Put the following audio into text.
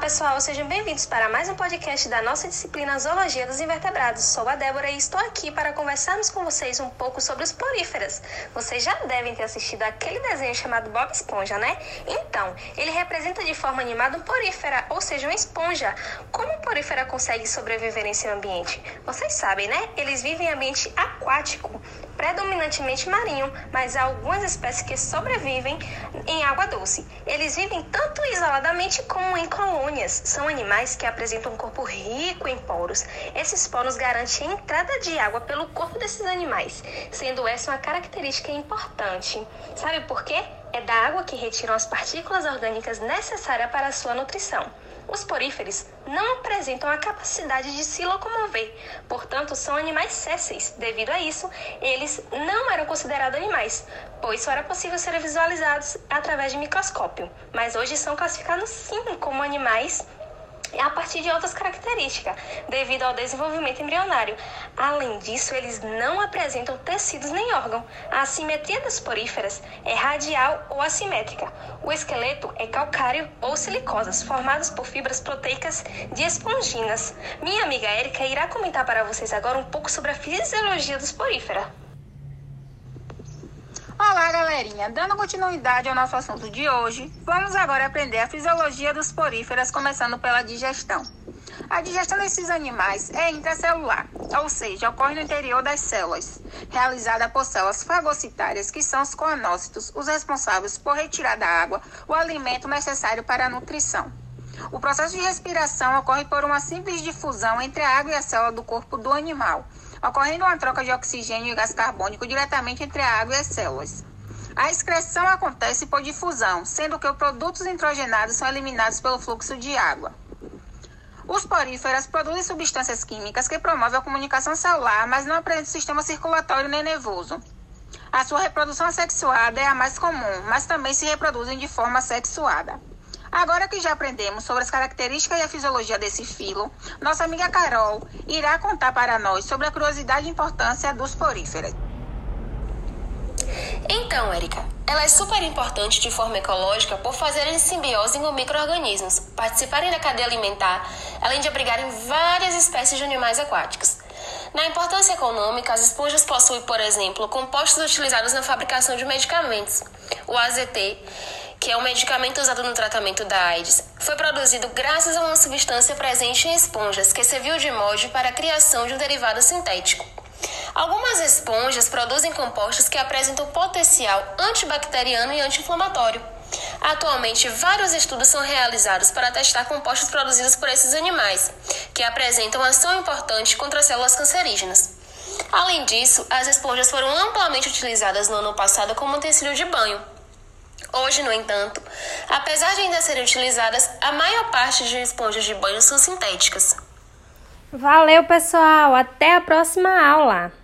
pessoal, sejam bem-vindos para mais um podcast da nossa disciplina Zoologia dos Invertebrados. Sou a Débora e estou aqui para conversarmos com vocês um pouco sobre os poríferas. Vocês já devem ter assistido aquele desenho chamado Bob Esponja, né? Então, ele representa de forma animada um porífera, ou seja, uma esponja. Como um porífera consegue sobreviver em seu ambiente? Vocês sabem, né? Eles vivem em ambiente aquático predominantemente marinho, mas há algumas espécies que sobrevivem em água doce. Eles vivem tanto isoladamente como em colônias. São animais que apresentam um corpo rico em poros. Esses poros garantem a entrada de água pelo corpo desses animais, sendo essa uma característica importante. Sabe por quê? É da água que retiram as partículas orgânicas necessárias para a sua nutrição. Os poríferos não apresentam a capacidade de se locomover, portanto, são animais césseis. Devido a isso, eles não eram considerados animais, pois só era possível serem visualizados através de microscópio. Mas hoje são classificados sim como animais a partir de outras características, devido ao desenvolvimento embrionário. Além disso, eles não apresentam tecidos nem órgão. A assimetria das poríferas é radial ou assimétrica. O esqueleto é calcário ou silicosas, formados por fibras proteicas de esponginas. Minha amiga Érica irá comentar para vocês agora um pouco sobre a fisiologia dos poríferas. Olá, galerinha! Dando continuidade ao nosso assunto de hoje, vamos agora aprender a fisiologia dos poríferas, começando pela digestão. A digestão desses animais é intracelular, ou seja, ocorre no interior das células, realizada por células fagocitárias, que são os coanócitos, os responsáveis por retirar da água o alimento necessário para a nutrição. O processo de respiração ocorre por uma simples difusão entre a água e a célula do corpo do animal, ocorrendo uma troca de oxigênio e gás carbônico diretamente entre a água e as células. A excreção acontece por difusão, sendo que os produtos nitrogenados são eliminados pelo fluxo de água. Os poríferas produzem substâncias químicas que promovem a comunicação celular, mas não apresentam sistema circulatório nem nervoso. A sua reprodução assexuada é a mais comum, mas também se reproduzem de forma sexuada. Agora que já aprendemos sobre as características e a fisiologia desse filo, nossa amiga Carol irá contar para nós sobre a curiosidade e importância dos poríferos. Então, Érica, ela é super importante de forma ecológica por fazerem simbiose com micro-organismos, participarem da cadeia alimentar, além de abrigarem várias espécies de animais aquáticos. Na importância econômica, as esponjas possuem, por exemplo, compostos utilizados na fabricação de medicamentos. O AZT que é um medicamento usado no tratamento da AIDS, foi produzido graças a uma substância presente em esponjas que serviu de molde para a criação de um derivado sintético. Algumas esponjas produzem compostos que apresentam potencial antibacteriano e anti-inflamatório. Atualmente, vários estudos são realizados para testar compostos produzidos por esses animais, que apresentam ação importante contra células cancerígenas. Além disso, as esponjas foram amplamente utilizadas no ano passado como utensílio de banho, Hoje, no entanto, apesar de ainda serem utilizadas, a maior parte de esponjas de banho são sintéticas. Valeu, pessoal! Até a próxima aula!